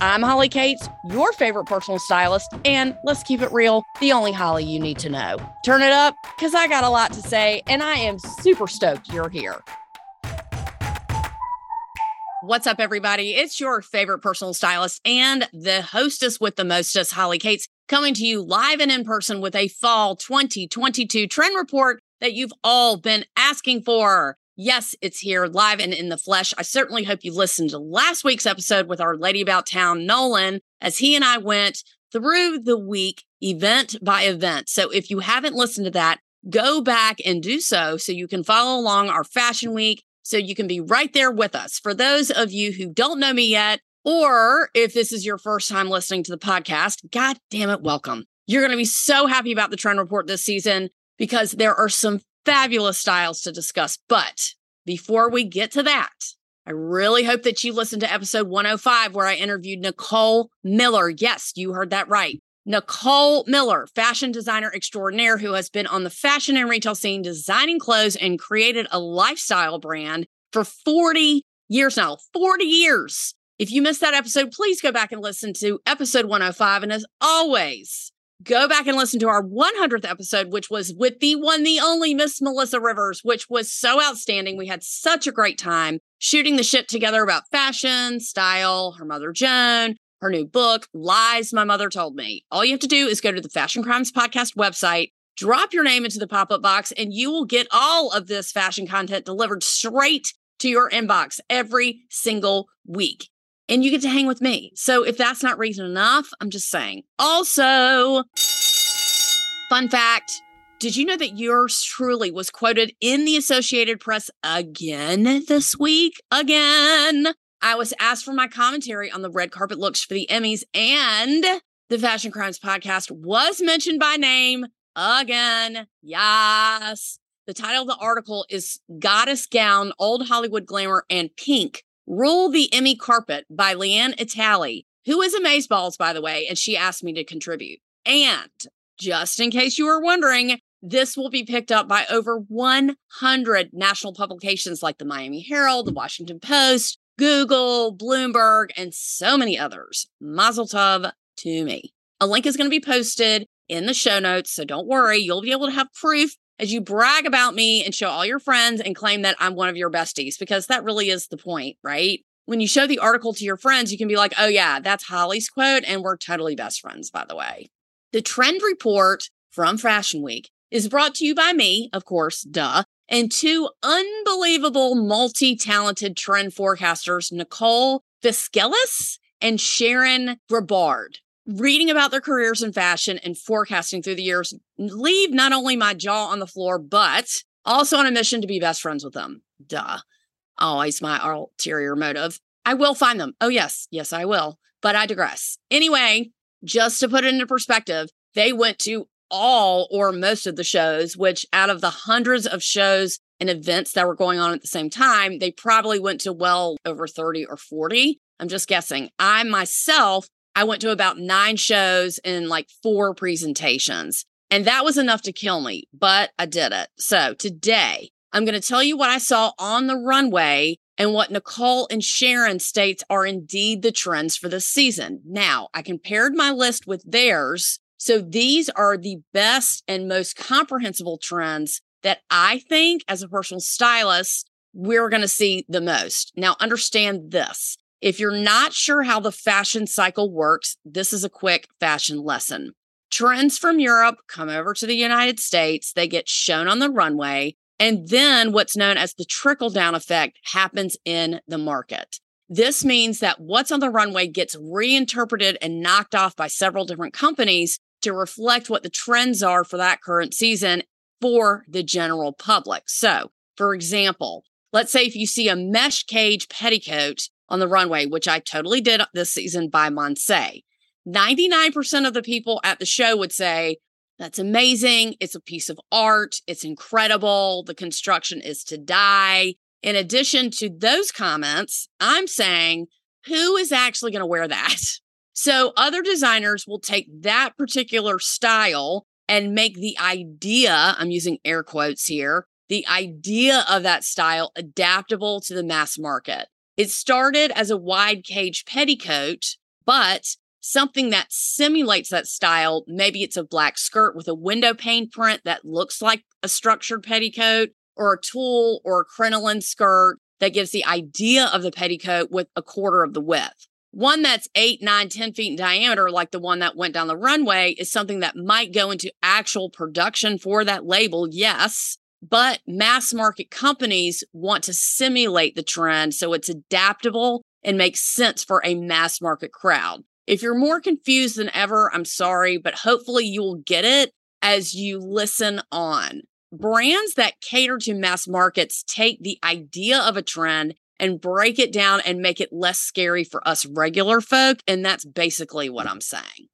I'm Holly Cates, your favorite personal stylist, and let's keep it real, the only Holly you need to know. Turn it up, because I got a lot to say, and I am super stoked you're here. What's up, everybody? It's your favorite personal stylist and the hostess with the mostest, Holly Cates, coming to you live and in person with a fall 2022 trend report that you've all been asking for. Yes, it's here live and in the flesh. I certainly hope you listened to last week's episode with our lady about town, Nolan, as he and I went through the week event by event. So if you haven't listened to that, go back and do so so you can follow along our fashion week so you can be right there with us. For those of you who don't know me yet, or if this is your first time listening to the podcast, God damn it, welcome. You're going to be so happy about the trend report this season because there are some fabulous styles to discuss. But before we get to that, I really hope that you listened to episode 105 where I interviewed Nicole Miller. Yes, you heard that right. Nicole Miller, fashion designer extraordinaire who has been on the fashion and retail scene designing clothes and created a lifestyle brand for 40 years now. 40 years. If you missed that episode, please go back and listen to episode 105. And as always, go back and listen to our 100th episode, which was with the one, the only Miss Melissa Rivers, which was so outstanding. We had such a great time shooting the shit together about fashion, style, her mother, Joan, her new book, Lies My Mother Told Me. All you have to do is go to the Fashion Crimes Podcast website, drop your name into the pop up box, and you will get all of this fashion content delivered straight to your inbox every single week and you get to hang with me. So if that's not reason enough, I'm just saying. Also, fun fact did you know that yours truly was quoted in the Associated Press again this week? Again. I was asked for my commentary on the red carpet looks for the Emmys, and the Fashion Crimes podcast was mentioned by name again. Yes. The title of the article is Goddess Gown, Old Hollywood Glamour, and Pink Rule the Emmy Carpet by Leanne Italie, who is Amazeballs, by the way, and she asked me to contribute. And just in case you were wondering, this will be picked up by over 100 national publications like the Miami Herald, the Washington Post, Google, Bloomberg, and so many others. Mazel tov to me. A link is going to be posted in the show notes, so don't worry. You'll be able to have proof as you brag about me and show all your friends and claim that I'm one of your besties, because that really is the point, right? When you show the article to your friends, you can be like, oh, yeah, that's Holly's quote. And we're totally best friends, by the way. The trend report from Fashion Week is brought to you by me, of course, duh, and two unbelievable multi talented trend forecasters, Nicole Fischelis and Sharon Graubard reading about their careers in fashion and forecasting through the years leave not only my jaw on the floor, but also on a mission to be best friends with them. Duh. Always my ulterior motive. I will find them. Oh, yes. Yes, I will. But I digress. Anyway, just to put it into perspective, they went to all or most of the shows, which out of the hundreds of shows and events that were going on at the same time, they probably went to well over 30 or 40. I'm just guessing. I myself I went to about nine shows and like four presentations. And that was enough to kill me, but I did it. So today, I'm going to tell you what I saw on the runway and what Nicole and Sharon states are indeed the trends for the season. Now, I compared my list with theirs. So these are the best and most comprehensible trends that I think, as a personal stylist, we're going to see the most. Now, understand this if you're not sure how the fashion cycle works, this is a quick fashion lesson. Trends from Europe come over to the United States, they get shown on the runway, and then what's known as the trickle down effect happens in the market. This means that what's on the runway gets reinterpreted and knocked off by several different companies to reflect what the trends are for that current season for the general public. So, for example, let's say if you see a mesh cage petticoat on the runway, which I totally did this season by Monse. 99% of the people at the show would say, that's amazing. It's a piece of art. It's incredible. The construction is to die. In addition to those comments, I'm saying, who is actually going to wear that? So other designers will take that particular style and make the idea, I'm using air quotes here, the idea of that style adaptable to the mass market. It started as a wide cage petticoat, but something that simulates that style. Maybe it's a black skirt with a window pane print that looks like a structured petticoat, or a tulle or a crinoline skirt that gives the idea of the petticoat with a quarter of the width. One that's eight, nine, ten feet in diameter, like the one that went down the runway, is something that might go into actual production for that label, yes. But mass market companies want to simulate the trend so it's adaptable and makes sense for a mass market crowd. If you're more confused than ever, I'm sorry, but hopefully you will get it as you listen on. Brands that cater to mass markets take the idea of a trend and break it down and make it less scary for us regular folk. And that's basically what I'm saying.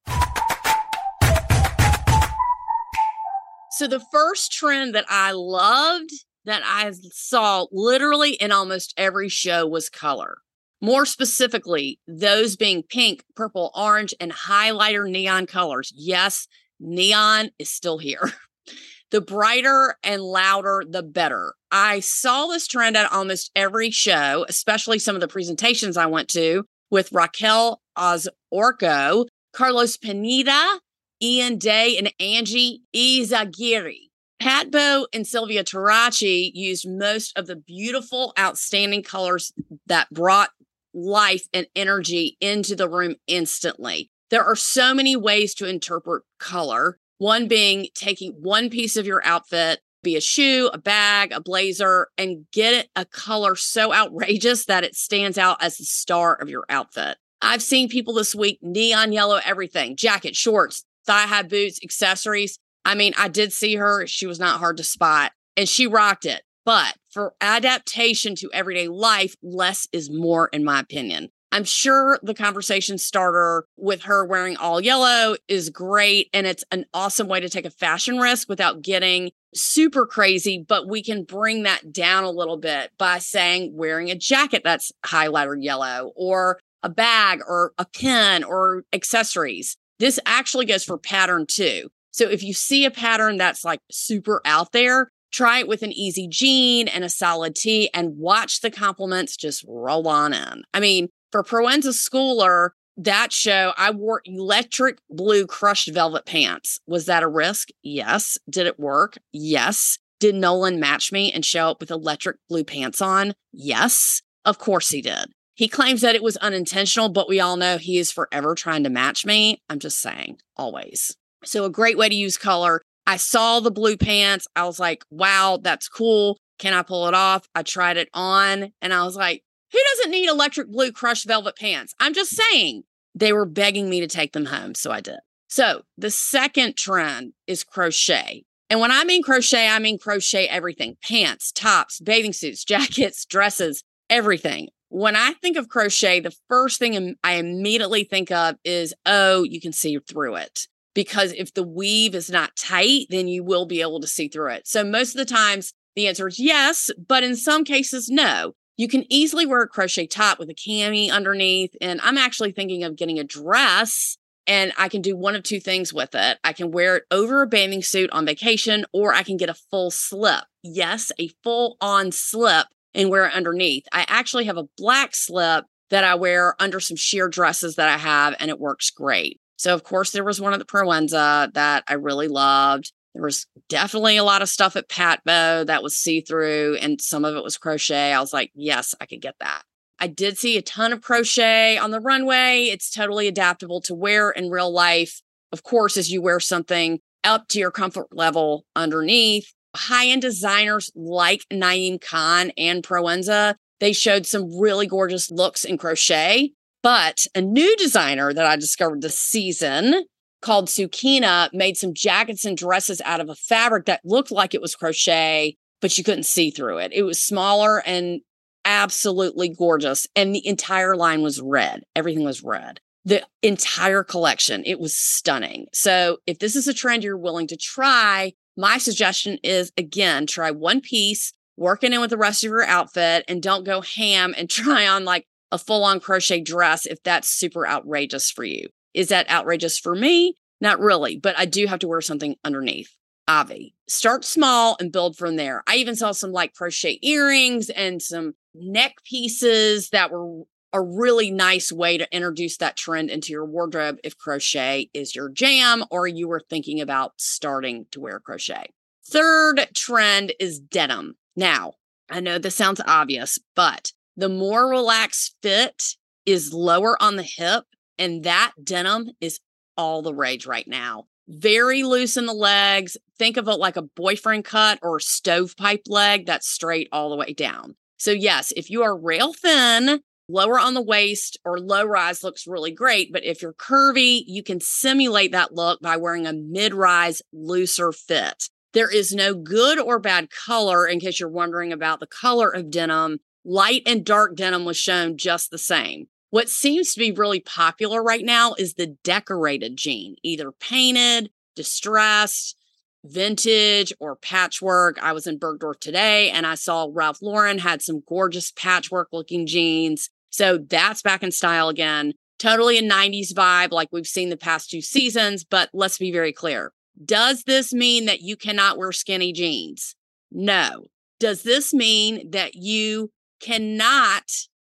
So, the first trend that I loved that I saw literally in almost every show was color. More specifically, those being pink, purple, orange, and highlighter neon colors. Yes, neon is still here. the brighter and louder, the better. I saw this trend at almost every show, especially some of the presentations I went to with Raquel Orozco, Carlos Pineda, Ian Day, and Angie Izaguirre. PatBO and Sylvia Tarachi used most of the beautiful, outstanding colors that brought life and energy into the room instantly. There are so many ways to interpret color. One being taking one piece of your outfit, be a shoe, a bag, a blazer, and get it a color so outrageous that it stands out as the star of your outfit. I've seen people this week neon yellow everything jacket, shorts, thigh high boots, accessories. I mean, I did see her. She was not hard to spot and she rocked it. But for adaptation to everyday life, less is more, in my opinion. I'm sure the conversation starter with her wearing all yellow is great. And it's an awesome way to take a fashion risk without getting super crazy. But we can bring that down a little bit by saying wearing a jacket that's highlighter yellow or a bag or a pin or accessories. This actually goes for pattern too. So if you see a pattern that's like super out there, try it with an easy jean and a solid tee and watch the compliments just roll on in. I mean, for Proenza Schouler, that show, I wore electric blue crushed velvet pants. Was that a risk? Yes. Did it work? Yes. Did Nolan match me and show up with electric blue pants on? Yes. Of course he did. He claims that it was unintentional, but we all know he is forever trying to match me. I'm just saying, always. So, a great way to use color. I saw the blue pants. I was like, wow, that's cool. Can I pull it off? I tried it on and I was like, who doesn't need electric blue crushed velvet pants? I'm just saying they were begging me to take them home. So I did. So the second trend is crochet. And when I mean crochet, I mean crochet everything pants, tops, bathing suits, jackets, dresses, everything. When I think of crochet, the first thing I immediately think of is, oh, you can see through it. Because if the weave is not tight, then you will be able to see through it. So most of the times, the answer is yes, but in some cases, no. You can easily wear a crochet top with a cami underneath. And I'm actually thinking of getting a dress and I can do one of two things with it. I can wear it over a bathing suit on vacation, or I can get a full slip. Yes, a full on slip and wear it underneath. I actually have a black slip that I wear under some sheer dresses that I have, and it works great. So, of course, there was one at the Proenza that I really loved. There was definitely a lot of stuff at PatBO that was see through, and some of it was crochet. I was like, yes, I could get that. I did see a ton of crochet on the runway. It's totally adaptable to wear in real life. Of course, as you wear something up to your comfort level underneath, high end designers like Naeem Khan and Proenza, they showed some really gorgeous looks in crochet. But a new designer that I discovered this season called Sukeina made some jackets and dresses out of a fabric that looked like it was crochet, but you couldn't see through it. It was smaller and absolutely gorgeous. And the entire line was red. Everything was red. the entire collection. It was stunning. So if this is a trend you're willing to try, my suggestion is again, try one piece, working in with the rest of your outfit, and don't go ham and try on like a full on crochet dress if that's super outrageous for you. Is that outrageous for me? Not really, but I do have to wear something underneath. Avi. Start small and build from there. I even saw some like crochet earrings and some neck pieces that were a really nice way to introduce that trend into your wardrobe if crochet is your jam or you were thinking about starting to wear crochet. Third trend is denim. Now, I know this sounds obvious, but the more relaxed fit is lower on the hip, and that denim is all the rage right now. Very loose in the legs. Think of it like a boyfriend cut or stovepipe leg that's straight all the way down. So, yes, if you are rail thin, lower on the waist or low rise looks really great. But if you're curvy, you can simulate that look by wearing a mid rise, looser fit. There is no good or bad color in case you're wondering about the color of denim. Light and dark denim was shown just the same. What seems to be really popular right now is the decorated jean, either painted, distressed, vintage or patchwork. I was in Bergdorf today and I saw Ralph Lauren had some gorgeous patchwork looking jeans. So that's back in style again. Totally a 90s vibe like we've seen the past two seasons, but let's be very clear. Does this mean that you cannot wear skinny jeans? No. Does this mean that you cannot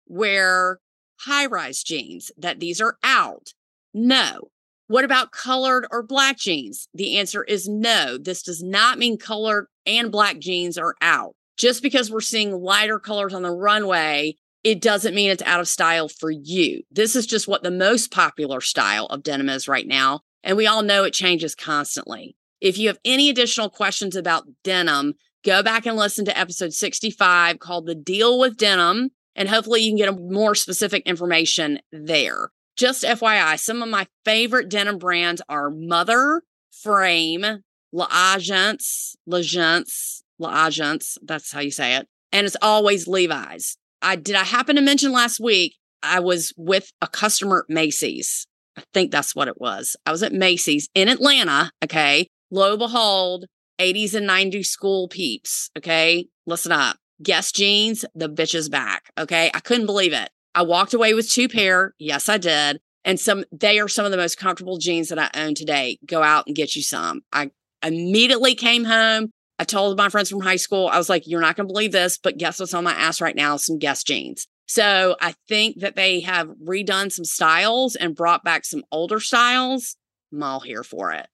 wear high rise jeans, that these are out? No. What about colored or black jeans? The answer is no. This does not mean colored and black jeans are out. Just because we're seeing lighter colors on the runway it doesn't mean it's out of style for you. This is just what the most popular style of denim is right now. And we all know it changes constantly. If you have any additional questions about denim, go back and listen to episode 65 called The Deal with Denim. And hopefully you can get more specific information there. Just FYI, some of my favorite denim brands are Mother, Frame, L'Agence, L'Agence, L'Agence, that's how you say it. And it's always Levi's. I did I happen to mention last week I was with a customer at Macy's. I think that's what it was. I was at Macy's in Atlanta. Okay. Lo behold, 80s and 90s school peeps. Okay. Listen up. Guess jeans, the bitch is back. Okay. I couldn't believe it. I walked away with two pair. Yes, I did. And some, they are some of the most comfortable jeans that I own today. Go out and get you some. I immediately came home, I told my friends from high school, I was like, you're not going to believe this, but guess what's on my ass right now? Some Guess jeans. So I think that they have redone some styles and brought back some older styles. I'm all here for it.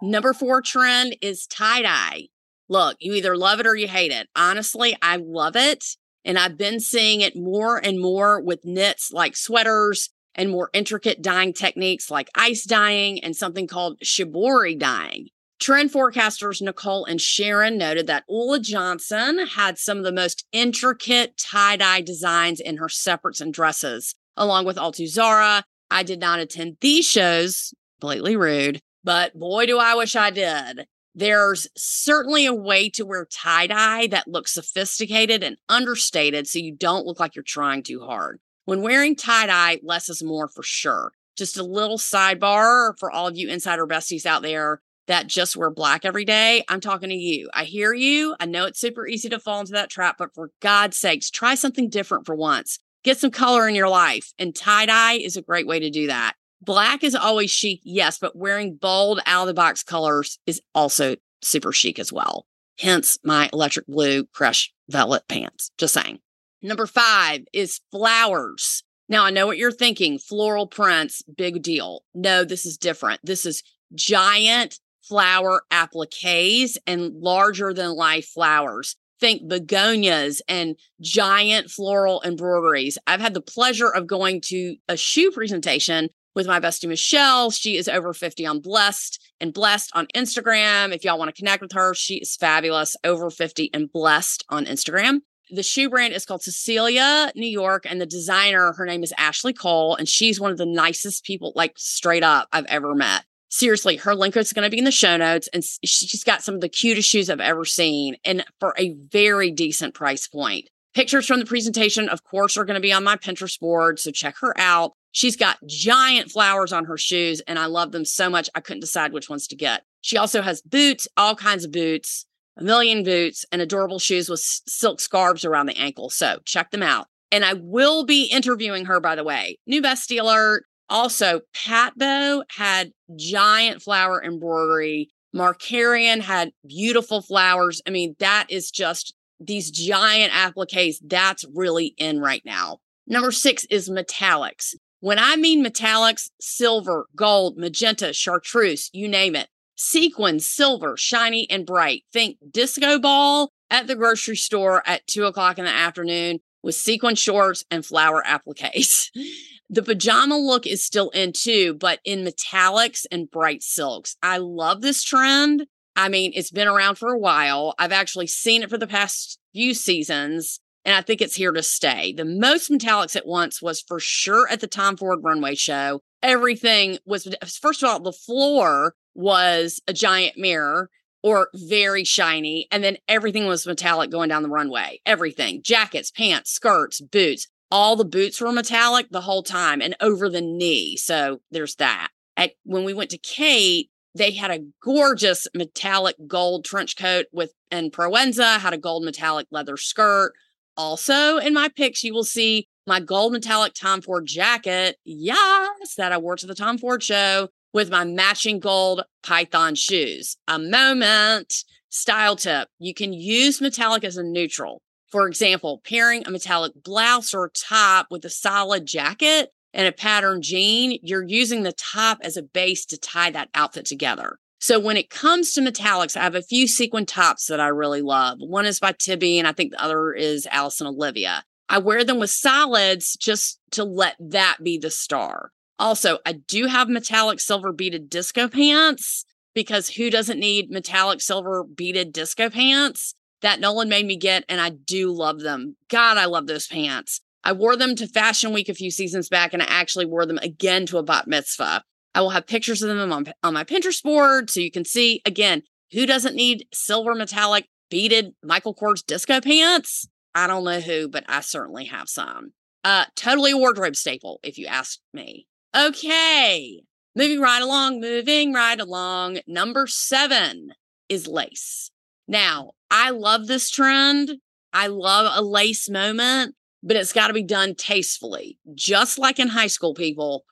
Number four trend is tie dye. Look, you either love it or you hate it. Honestly, I love it. And I've been seeing it more and more with knits like sweaters and more intricate dyeing techniques like ice dyeing and something called shibori dyeing. Trend forecasters Nicole and Sharon noted that Ulla Johnson had some of the most intricate tie dye designs in her separates and dresses, along with Altuzarra. I did not attend these shows, blatantly rude, but boy, do I wish I did. There's certainly a way to wear tie dye that looks sophisticated and understated so you don't look like you're trying too hard. When wearing tie dye, less is more for sure. Just a little sidebar for all of you insider besties out there that just wear black every day. I'm talking to you. I hear you. I know it's super easy to fall into that trap, but for God's sakes, try something different for once. Get some color in your life, and tie dye is a great way to do that. Black is always chic, yes, but wearing bold out of the box colors is also super chic as well. Hence my electric blue crush velvet pants. Just saying. Number five is flowers. Now, I know what you're thinking floral prints, big deal. No, this is different. This is giant flower appliques and larger than life flowers. Think begonias and giant floral embroideries. I've had the pleasure of going to a shoe presentation with my bestie Michelle. She is over 50 on Blessed and Blessed on Instagram. If y'all want to connect with her, she is fabulous, over 50 and Blessed on Instagram the shoe brand is called Cecelia New York, and the designer, her name is Ashley Cole, and she's one of the nicest people, like straight up, I've ever met. Seriously, her link is going to be in the show notes, and she's got some of the cutest shoes I've ever seen, and for a very decent price point. Pictures from the presentation, of course, are going to be on my Pinterest board. So check her out. She's got giant flowers on her shoes, and I love them so much. I couldn't decide which ones to get. She also has boots, all kinds of boots, a million boots, and adorable shoes with silk scarves around the ankle. So check them out. And I will be interviewing her, by the way. New bestie alert. Also, Patbo had giant flower embroidery. Markarian had beautiful flowers. I mean, that is just these giant appliques. That's really in right now. Number six is metallics. When I mean metallics, silver, gold, magenta, chartreuse, you name it. Sequin, silver, shiny and bright. Think disco ball at the grocery store at two o'clock in the afternoon with sequin shorts and flower appliques. the pajama look is still in too, but in metallics and bright silks. I love this trend. I mean, it's been around for a while. I've actually seen it for the past few seasons and I think it's here to stay. The most metallics at once was for sure at the Tom Ford runway show. Everything was, first of all, the floor was a giant mirror or very shiny. And then everything was metallic going down the runway. Everything jackets, pants, skirts, boots. All the boots were metallic the whole time and over the knee. So there's that. At, when we went to Kate, they had a gorgeous metallic gold trench coat with and Proenza had a gold metallic leather skirt. Also, in my pics, you will see my gold metallic Tom Ford jacket. Yes, that I wore to the Tom Ford show with my matching gold Python shoes. A moment style tip you can use metallic as a neutral. For example, pairing a metallic blouse or top with a solid jacket and a pattern jean, you're using the top as a base to tie that outfit together. So when it comes to metallics, I have a few sequin tops that I really love. One is by Tibi, and I think the other is Allison Olivia. I wear them with solids just to let that be the star. Also, I do have metallic silver beaded disco pants because who doesn't need metallic silver beaded disco pants? That Nolan made me get, and I do love them. God, I love those pants. I wore them to Fashion Week a few seasons back, and I actually wore them again to a bat mitzvah. I will have pictures of them on, on my Pinterest board so you can see again who doesn't need silver metallic beaded Michael Kors disco pants. I don't know who, but I certainly have some. Uh, totally a wardrobe staple, if you ask me. Okay, moving right along, moving right along. Number seven is lace. Now, I love this trend. I love a lace moment, but it's got to be done tastefully. Just like in high school, people,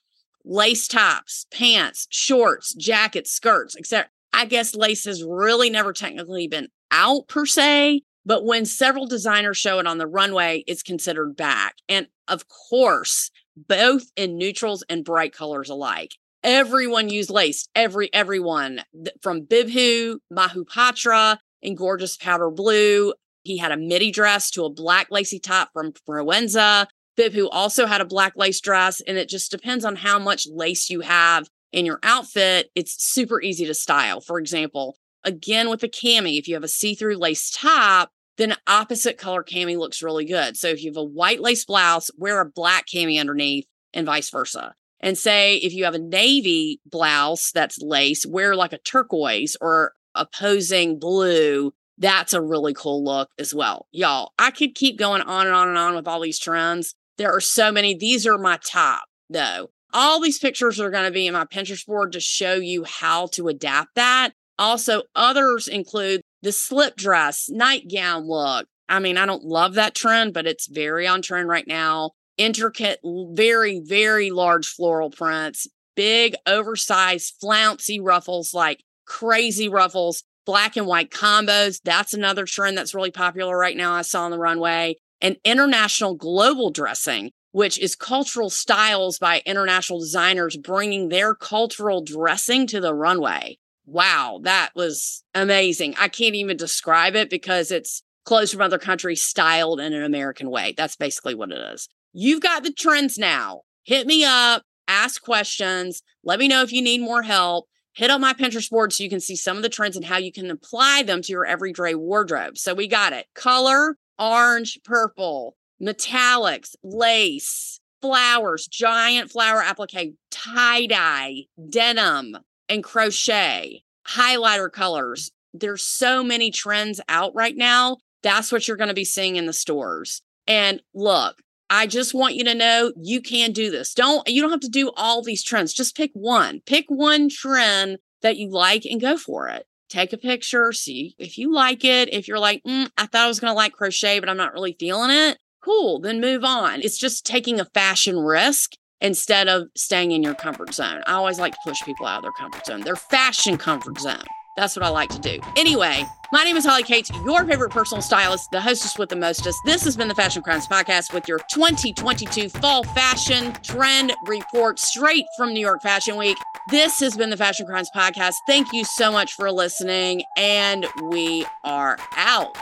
lace tops, pants, shorts, jackets, skirts, etc. I guess lace has really never technically been out per se, but when several designers show it on the runway, it's considered back. And of course, both in neutrals and bright colors alike. Everyone used lace, every everyone from Bibhu, Mohapatra in gorgeous powder blue. He had a midi dress to a black lacy top from Proenza. Bibhu also had a black lace dress, and it just depends on how much lace you have in your outfit. It's super easy to style. For example, again with a cami, if you have a see-through lace top, then opposite color cami looks really good. So if you have a white lace blouse, wear a black cami underneath, and vice versa. And say if you have a navy blouse that's lace, wear like a turquoise or opposing blue. That's a really cool look as well. Y'all, I could keep going on and on and on with all these trends. There are so many. These are my top, though. All these pictures are going to be in my Pinterest board to show you how to adapt that. Also, others include the slip dress, nightgown look. I mean, I don't love that trend, but it's very on trend right now. Intricate, very, very large floral prints, big, oversized, flouncy ruffles, like crazy ruffles, black and white combos. That's another trend that's really popular right now. I saw on the runway and international global dressing, which is cultural styles by international designers bringing their cultural dressing to the runway. Wow, that was amazing. I can't even describe it because it's clothes from other countries styled in an American way. That's basically what it is. You've got the trends now. Hit me up, ask questions, let me know if you need more help. Hit up my Pinterest board so you can see some of the trends and how you can apply them to your everyday wardrobe. So we got it. Color, orange, purple, metallics, lace, flowers, giant flower applique, tie dye, denim, and crochet, highlighter colors. There's so many trends out right now. That's what you're going to be seeing in the stores. And look, I just want you to know you can do this. Don't you don't have to do all these trends. Just pick one. Pick one trend that you like and go for it. Take a picture, see if you like it. If you're like, mm, I thought I was going to like crochet, but I'm not really feeling it, cool, then move on. It's just taking a fashion risk instead of staying in your comfort zone. I always like to push people out of their comfort zone, their fashion comfort zone. That's what I like to do. Anyway, my name is Holly Cates, your favorite personal stylist, the hostess with the mostest. This has been the Fashion Crimes Podcast with your 2022 fall fashion trend report straight from New York Fashion Week. This has been the Fashion Crimes Podcast. Thank you so much for listening, and we are out.